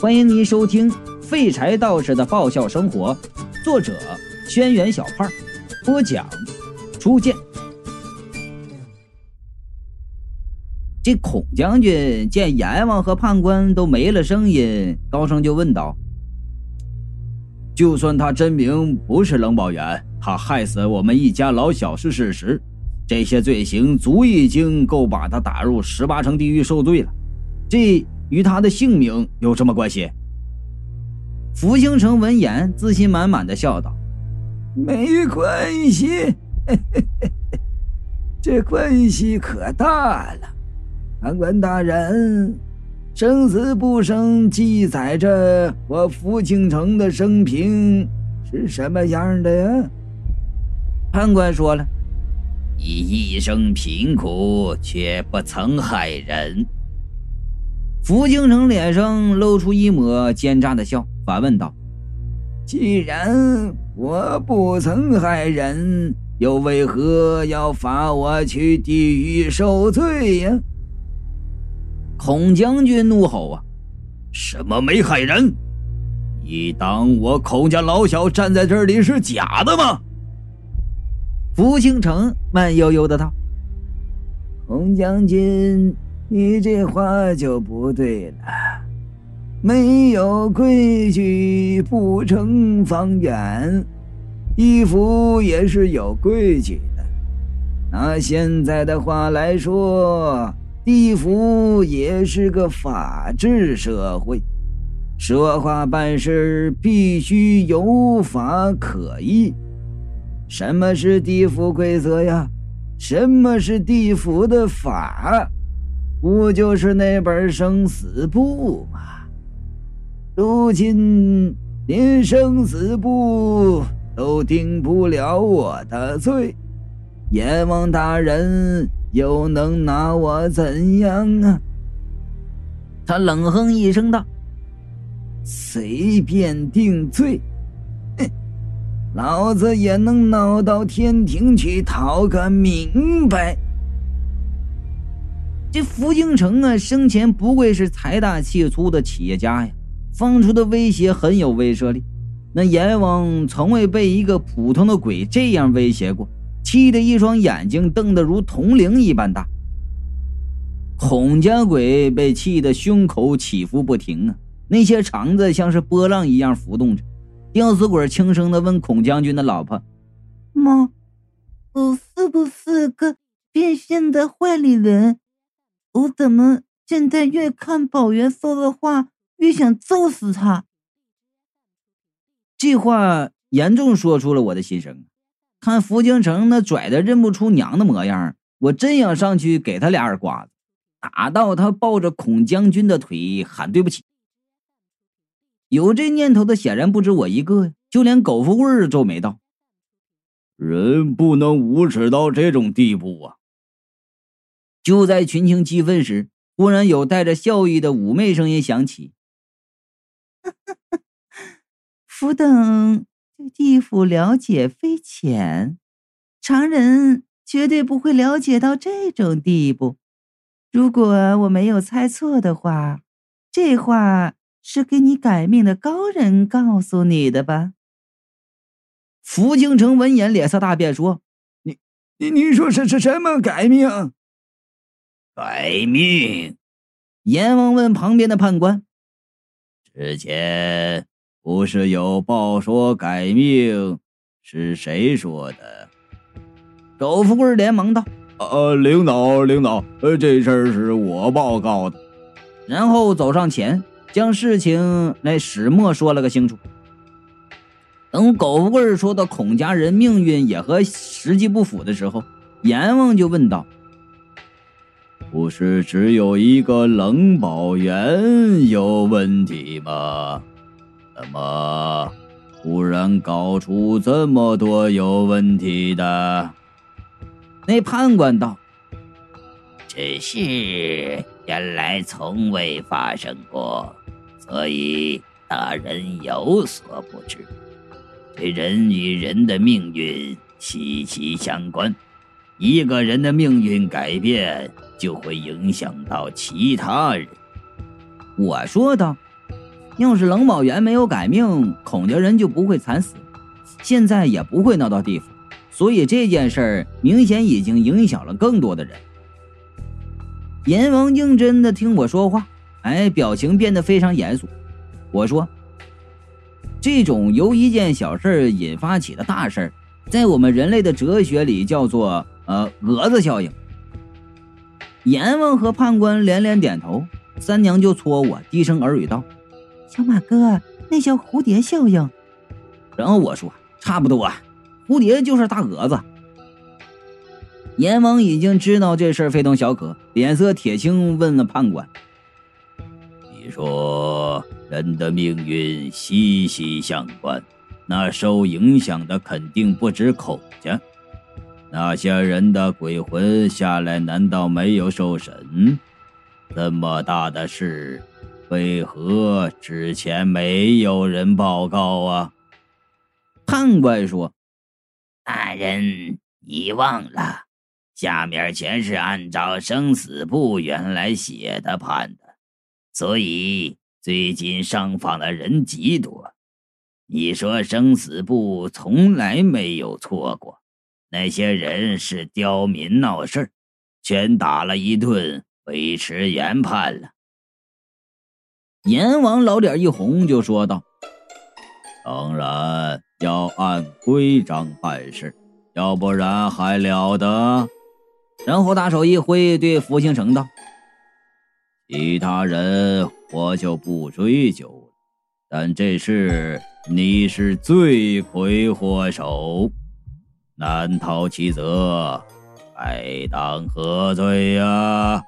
欢迎您收听《废柴道士的爆笑生活》，作者：轩辕小胖，播讲：初见。这孔将军见阎王和判官都没了声音，高声就问道：“就算他真名不是冷宝元，他害死我们一家老小是事实，这些罪行足已经够把他打入十八层地狱受罪了。这……”与他的姓名有什么关系？福星城闻言，自信满满的笑道：“没关系，这关系可大了。判官大人，生死簿上记载着我福星城的生平是什么样的呀？”判官说了：“你一生贫苦，却不曾害人。”福京城脸上露出一抹奸诈的笑，反问道：“既然我不曾害人，又为何要罚我去地狱受罪呀？”孔将军怒吼：“啊，什么没害人？你当我孔家老小站在这里是假的吗？”福京城慢悠悠的道：“孔将军。”你这话就不对了，没有规矩不成方圆，地府也是有规矩的。拿现在的话来说，地府也是个法治社会，说话办事必须有法可依。什么是地府规则呀？什么是地府的法？不就是那本生死簿吗？如今连生死簿都定不了我的罪，阎王大人又能拿我怎样啊？他冷哼一声道：“随便定罪，哼，老子也能闹到天庭去讨个明白。”这福京城啊，生前不愧是财大气粗的企业家呀，放出的威胁很有威慑力。那阎王从未被一个普通的鬼这样威胁过，气得一双眼睛瞪得如铜铃一般大。孔家鬼被气得胸口起伏不停啊，那些肠子像是波浪一样浮动着。吊死鬼轻声的问孔将军的老婆：“妈，我是不是个变现的坏女人？”我怎么现在越看宝元说的话，越想揍死他？这话严重说出了我的心声。看福京城那拽的认不出娘的模样，我真想上去给他俩耳刮子，打到他抱着孔将军的腿喊对不起。有这念头的显然不止我一个，就连狗富贵皱眉道：“人不能无耻到这种地步啊！”就在群情激愤时，忽然有带着笑意的妩媚声音响起：“福等对地府了解非浅，常人绝对不会了解到这种地步。如果我没有猜错的话，这话是给你改命的高人告诉你的吧？”福京城闻言，脸色大变，说：“你、你、你说是是什么改命？”改命？阎王问旁边的判官：“之前不是有报说改命，是谁说的？”狗富贵连忙道：“呃，领导，领导，呃，这事儿是我报告的。”然后走上前，将事情那始末说了个清楚。等狗富贵说到孔家人命运也和实际不符的时候，阎王就问道。不是只有一个冷宝元有问题吗？怎么突然搞出这么多有问题的？那判官道：“这事原来从未发生过，所以大人有所不知。这人与人的命运息息相关，一个人的命运改变。”就会影响到其他人。我说道：“要是冷宝元没有改命，孔家人就不会惨死，现在也不会闹到地府。所以这件事儿明显已经影响了更多的人。阎王认真的听我说话，哎，表情变得非常严肃。我说：“这种由一件小事引发起的大事儿在我们人类的哲学里叫做呃蛾子效应。”阎王和判官连连点头，三娘就搓我，低声耳语道：“小马哥，那叫蝴蝶效应。”然后我说：“差不多。”蝴蝶就是大蛾子。阎王已经知道这事儿非同小可，脸色铁青，问了判官：“你说人的命运息息相关，那受影响的肯定不止孔家。那些人的鬼魂下来，难道没有受审？这么大的事，为何之前没有人报告啊？”判官说。大人遗忘了，下面全是按照生死簿原来写的判的，所以最近上访的人极多。你说生死簿从来没有错过，那些人是刁民闹事全打了一顿，维持原判了。阎王老脸一红，就说道：“当然。”要按规章办事，要不然还了得？然后大手一挥，对福星城道：“其他人我就不追究了，但这事你是罪魁祸首，难逃其责，该当何罪呀？”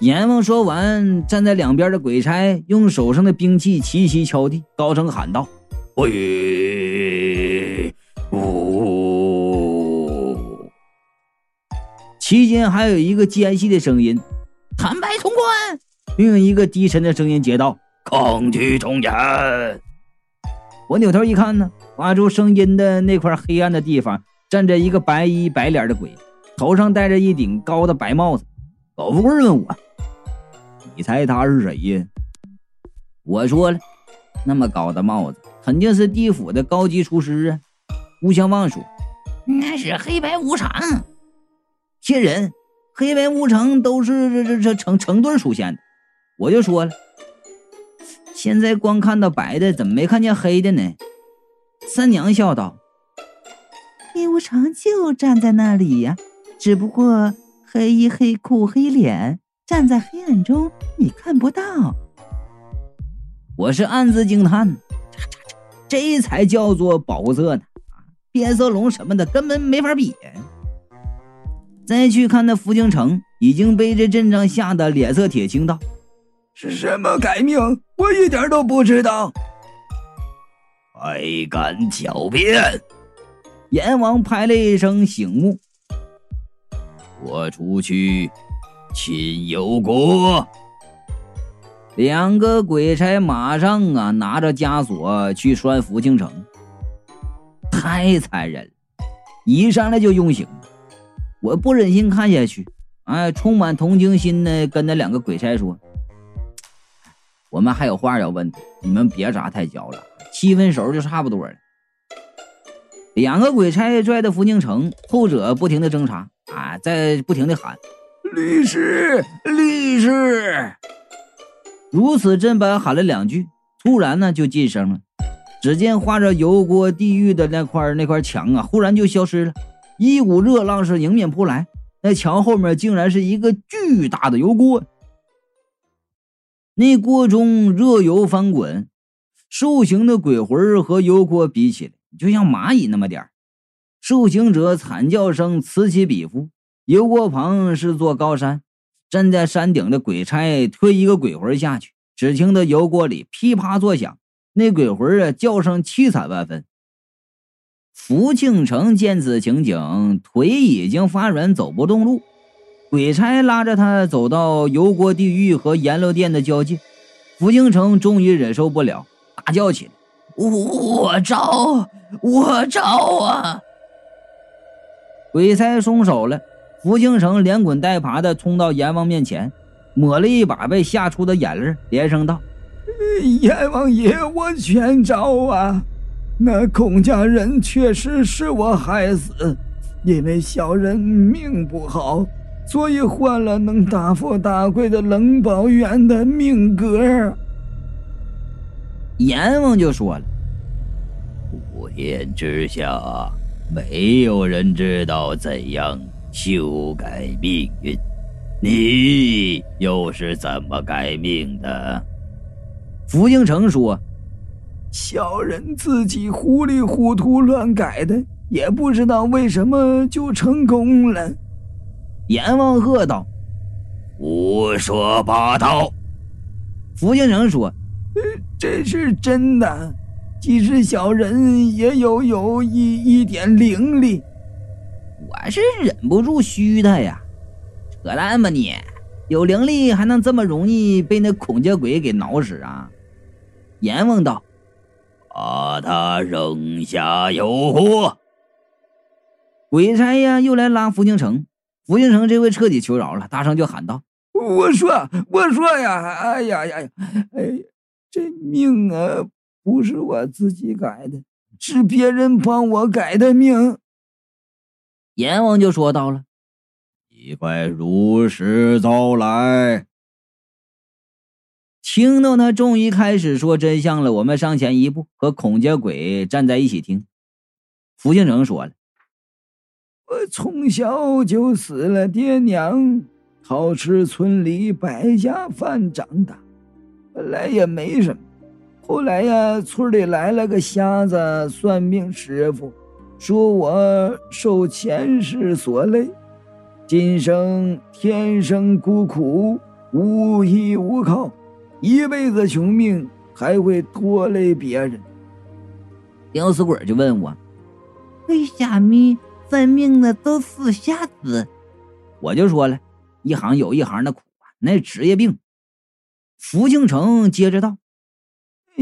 阎王说完，站在两边的鬼差用手上的兵器齐齐敲地，高声喊道。喂，呜！期间还有一个尖细的声音：“坦白从宽。”另一个低沉的声音接道：“抗拒从严。”我扭头一看呢，发出声音的那块黑暗的地方站着一个白衣白脸的鬼，头上戴着一顶高的白帽子。老富贵问我：“你猜他是谁呀？”我说了：“那么高的帽子。”肯定是地府的高级厨师啊！吴相望说：“那是黑白无常，骗人！黑白无常都是这这这成成对出现的。”我就说了：“现在光看到白的，怎么没看见黑的呢？”三娘笑道：“黑无常就站在那里呀，只不过黑衣黑裤黑脸，站在黑暗中，你看不到。”我是暗自惊叹。这才叫做保护色呢！变色龙什么的根本没法比。再去看那福京城，已经被这阵仗吓得脸色铁青，道：“是什么改命？我一点都不知道。”还敢狡辩！阎王拍了一声醒目：“我出去亲有国。”两个鬼差马上啊，拿着枷锁去拴福庆城，太残忍了！一上来就用刑，我不忍心看下去，哎，充满同情心的跟那两个鬼差说：“我们还有话要问，你们别砸太焦了，七分熟就差不多了。”两个鬼差拽着福宁城，后者不停的挣扎，啊，在不停的喊：“律师，律师。”如此这般喊了两句，突然呢就噤声了。只见画着油锅地狱的那块那块墙啊，忽然就消失了。一股热浪是迎面扑来，那墙后面竟然是一个巨大的油锅。那锅中热油翻滚，受刑的鬼魂和油锅比起来，就像蚂蚁那么点儿受刑者惨叫声此起彼伏。油锅旁是座高山。站在山顶的鬼差推一个鬼魂下去，只听得油锅里噼啪作响，那鬼魂啊叫声凄惨万分。福庆城见此情景，腿已经发软，走不动路。鬼差拉着他走到油锅地狱和阎罗殿的交界，福庆城终于忍受不了，大叫起来：“我招，我招啊！”鬼差松手了。福京城连滚带爬的冲到阎王面前，抹了一把被吓出的眼泪，连声道：“阎王爷，我全招啊！那孔家人确实是我害死，因为小人命不好，所以换了能大富大贵的冷宝元的命格。阎王就说了：“普天之下，没有人知道怎样修改命运，你又是怎么改命的？”福星成说：“小人自己糊里糊涂乱改的，也不知道为什么就成功了。”阎王喝道：“胡说八道！”福敬成说。这是真的，即使小人也有有一一点灵力。我是忍不住虚他呀，扯淡吧你！有灵力还能这么容易被那孔雀鬼给挠死啊？阎王道：“把他扔下油锅。”鬼差呀，又来拉福清城。福清城这回彻底求饶了，大声就喊道：“我说，我说呀，哎呀呀呀，哎。”这命啊，不是我自己改的，是别人帮我改的命。阎王就说到了：“你快如实招来。”听到他终于开始说真相了，我们上前一步，和孔家鬼站在一起听。福庆成说了：“我从小就死了爹娘，靠吃村里百家饭长大。”本来也没什么，后来呀，村里来了个瞎子算命师傅，说我受前世所累，今生天生孤苦，无依无靠，一辈子穷命，还会拖累别人。吊死鬼就问我：“为啥咪算命的都是瞎子？”我就说了：“一行有一行的苦啊，那职业病。”福庆城接着道：“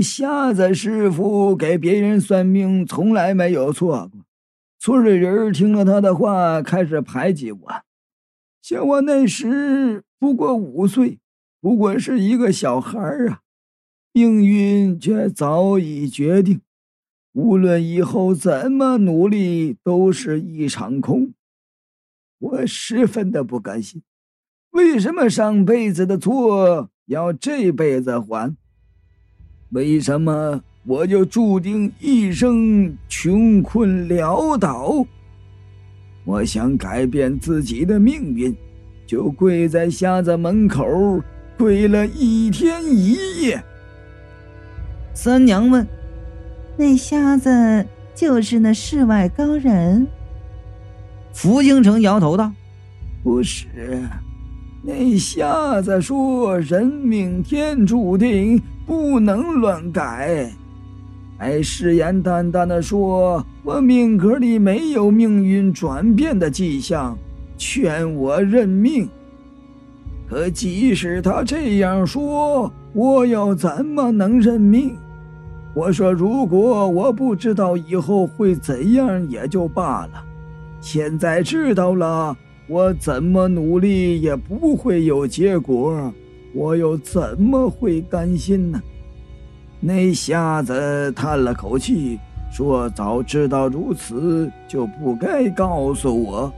瞎子师傅给别人算命从来没有错过，村里人听了他的话，开始排挤我。像我那时不过五岁，不过是一个小孩啊，命运却早已决定，无论以后怎么努力，都是一场空。我十分的不甘心，为什么上辈子的错？”要这辈子还？为什么我就注定一生穷困潦倒？我想改变自己的命运，就跪在瞎子门口跪了一天一夜。三娘问：“那瞎子就是那世外高人？”福星城摇头道：“不是。”那瞎子说：“人命天注定，不能乱改。”还誓言旦旦的说：“我命格里没有命运转变的迹象，劝我认命。”可即使他这样说，我又怎么能认命？我说：“如果我不知道以后会怎样，也就罢了。现在知道了。”我怎么努力也不会有结果，我又怎么会甘心呢？那瞎子叹了口气，说：“早知道如此，就不该告诉我。”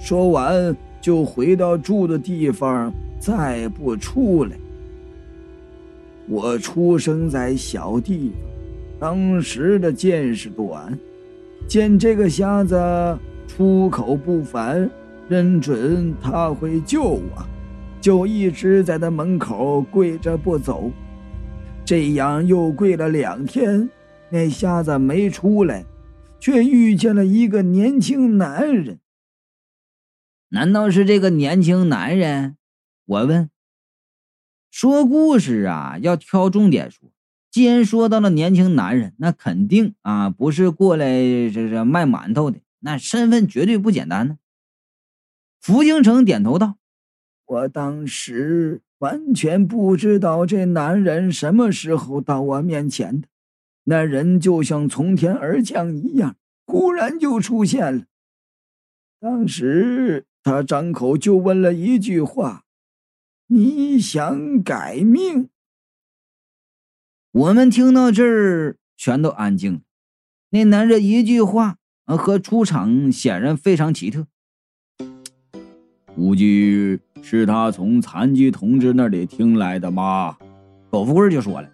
说完，就回到住的地方，再不出来。我出生在小地方，当时的见识短，见这个瞎子出口不凡。认准他会救我，就一直在他门口跪着不走。这样又跪了两天，那瞎子没出来，却遇见了一个年轻男人。难道是这个年轻男人？我问。说故事啊，要挑重点说。既然说到了年轻男人，那肯定啊不是过来这是卖馒头的，那身份绝对不简单呢。福京城点头道：“我当时完全不知道这男人什么时候到我面前的，那人就像从天而降一样，忽然就出现了。当时他张口就问了一句话：‘你想改命？’我们听到这儿，全都安静了。那男人一句话，和出场显然非常奇特。估计是他从残疾同志那里听来的吧。狗富贵就说了：“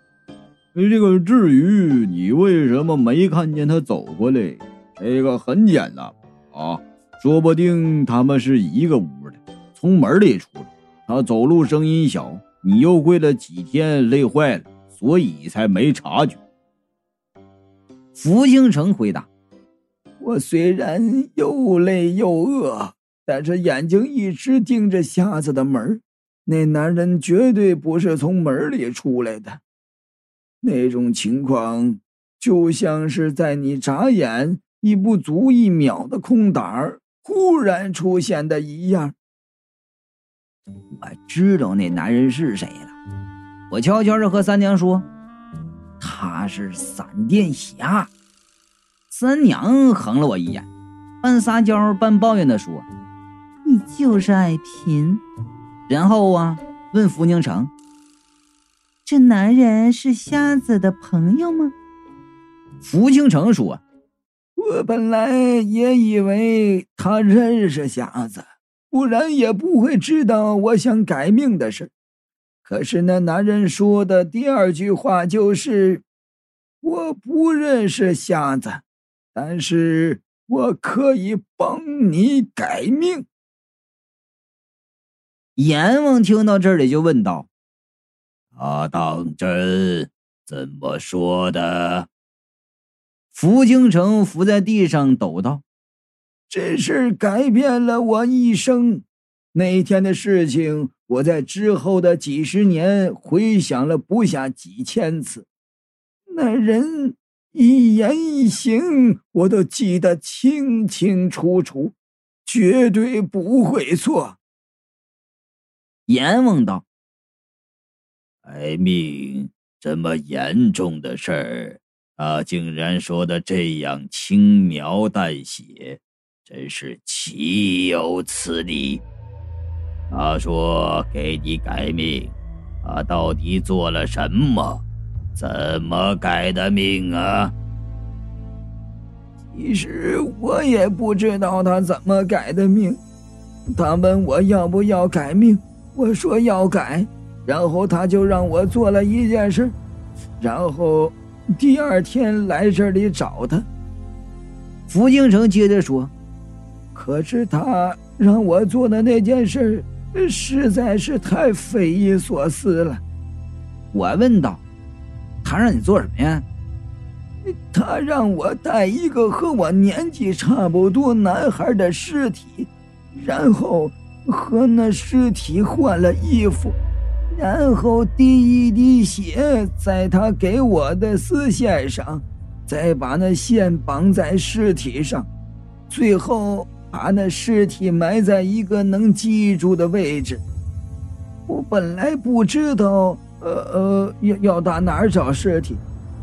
这个至于你为什么没看见他走过来，这个很简单啊，说不定他们是一个屋的，从门里出来。他走路声音小，你又跪了几天，累坏了。”所以才没察觉。福星城回答：“我虽然又累又饿，但是眼睛一直盯着瞎子的门。那男人绝对不是从门里出来的。那种情况就像是在你眨眼一不足一秒的空档忽然出现的一样。”我知道那男人是谁了。我悄悄地和三娘说：“他是闪电侠。”三娘横了我一眼，半撒娇半抱怨地说：“你就是爱贫。”然后啊，问福宁城：“这男人是瞎子的朋友吗？”福清城说：“我本来也以为他认识瞎子，不然也不会知道我想改命的事。”可是那男人说的第二句话就是：“我不认识瞎子，但是我可以帮你改命。”阎王听到这里就问道：“他当真怎么说的？”福京城伏在地上抖道：“这事改变了我一生。那天的事情。”我在之后的几十年回想了不下几千次，那人一言一行我都记得清清楚楚，绝对不会错。阎王道：“改命这么严重的事儿，他竟然说的这样轻描淡写，真是岂有此理！”他说：“给你改命，他到底做了什么？怎么改的命啊？”其实我也不知道他怎么改的命。他问我要不要改命，我说要改，然后他就让我做了一件事，然后第二天来这里找他。福京城接着说：“可是他让我做的那件事。”实在是太匪夷所思了，我问道：“他让你做什么呀？”他让我带一个和我年纪差不多男孩的尸体，然后和那尸体换了衣服，然后滴一滴血在他给我的丝线上，再把那线绑在尸体上，最后。把那尸体埋在一个能记住的位置。我本来不知道，呃呃，要要到哪儿找尸体。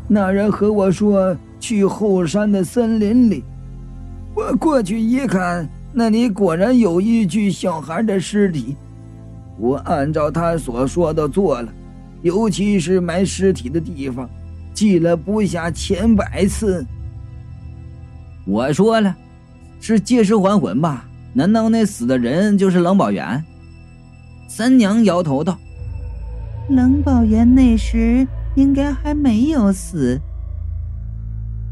那人和我说去后山的森林里。我过去一看，那里果然有一具小孩的尸体。我按照他所说的做了，尤其是埋尸体的地方，记了不下千百次。我说了。是借尸还魂吧？难道那死的人就是冷宝元？三娘摇头道：“冷宝元那时应该还没有死。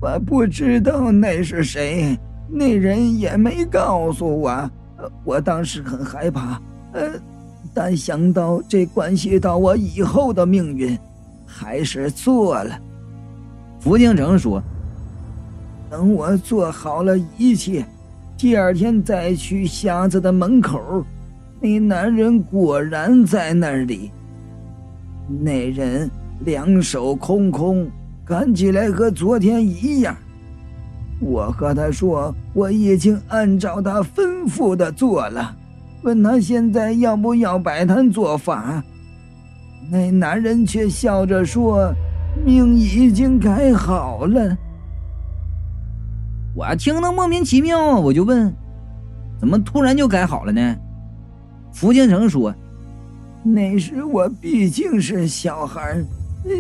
我不知道那是谁，那人也没告诉我。我当时很害怕，呃，但想到这关系到我以后的命运，还是做了。”福京城说：“等我做好了一切。”第二天再去瞎子的门口，那男人果然在那里。那人两手空空，看起来和昨天一样。我和他说我已经按照他吩咐的做了，问他现在要不要摆摊做法。那男人却笑着说：“命已经改好了。”我听得莫名其妙，我就问：“怎么突然就改好了呢？”福建城说：“那时我毕竟是小孩，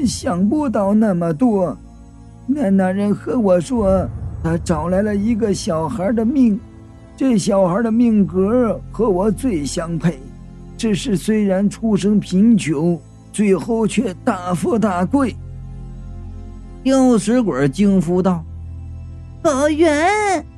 想不到那么多。那那人和我说，他找来了一个小孩的命，这小孩的命格和我最相配，只是虽然出生贫穷，最后却大富大贵。吊死鬼惊呼道：“宝元。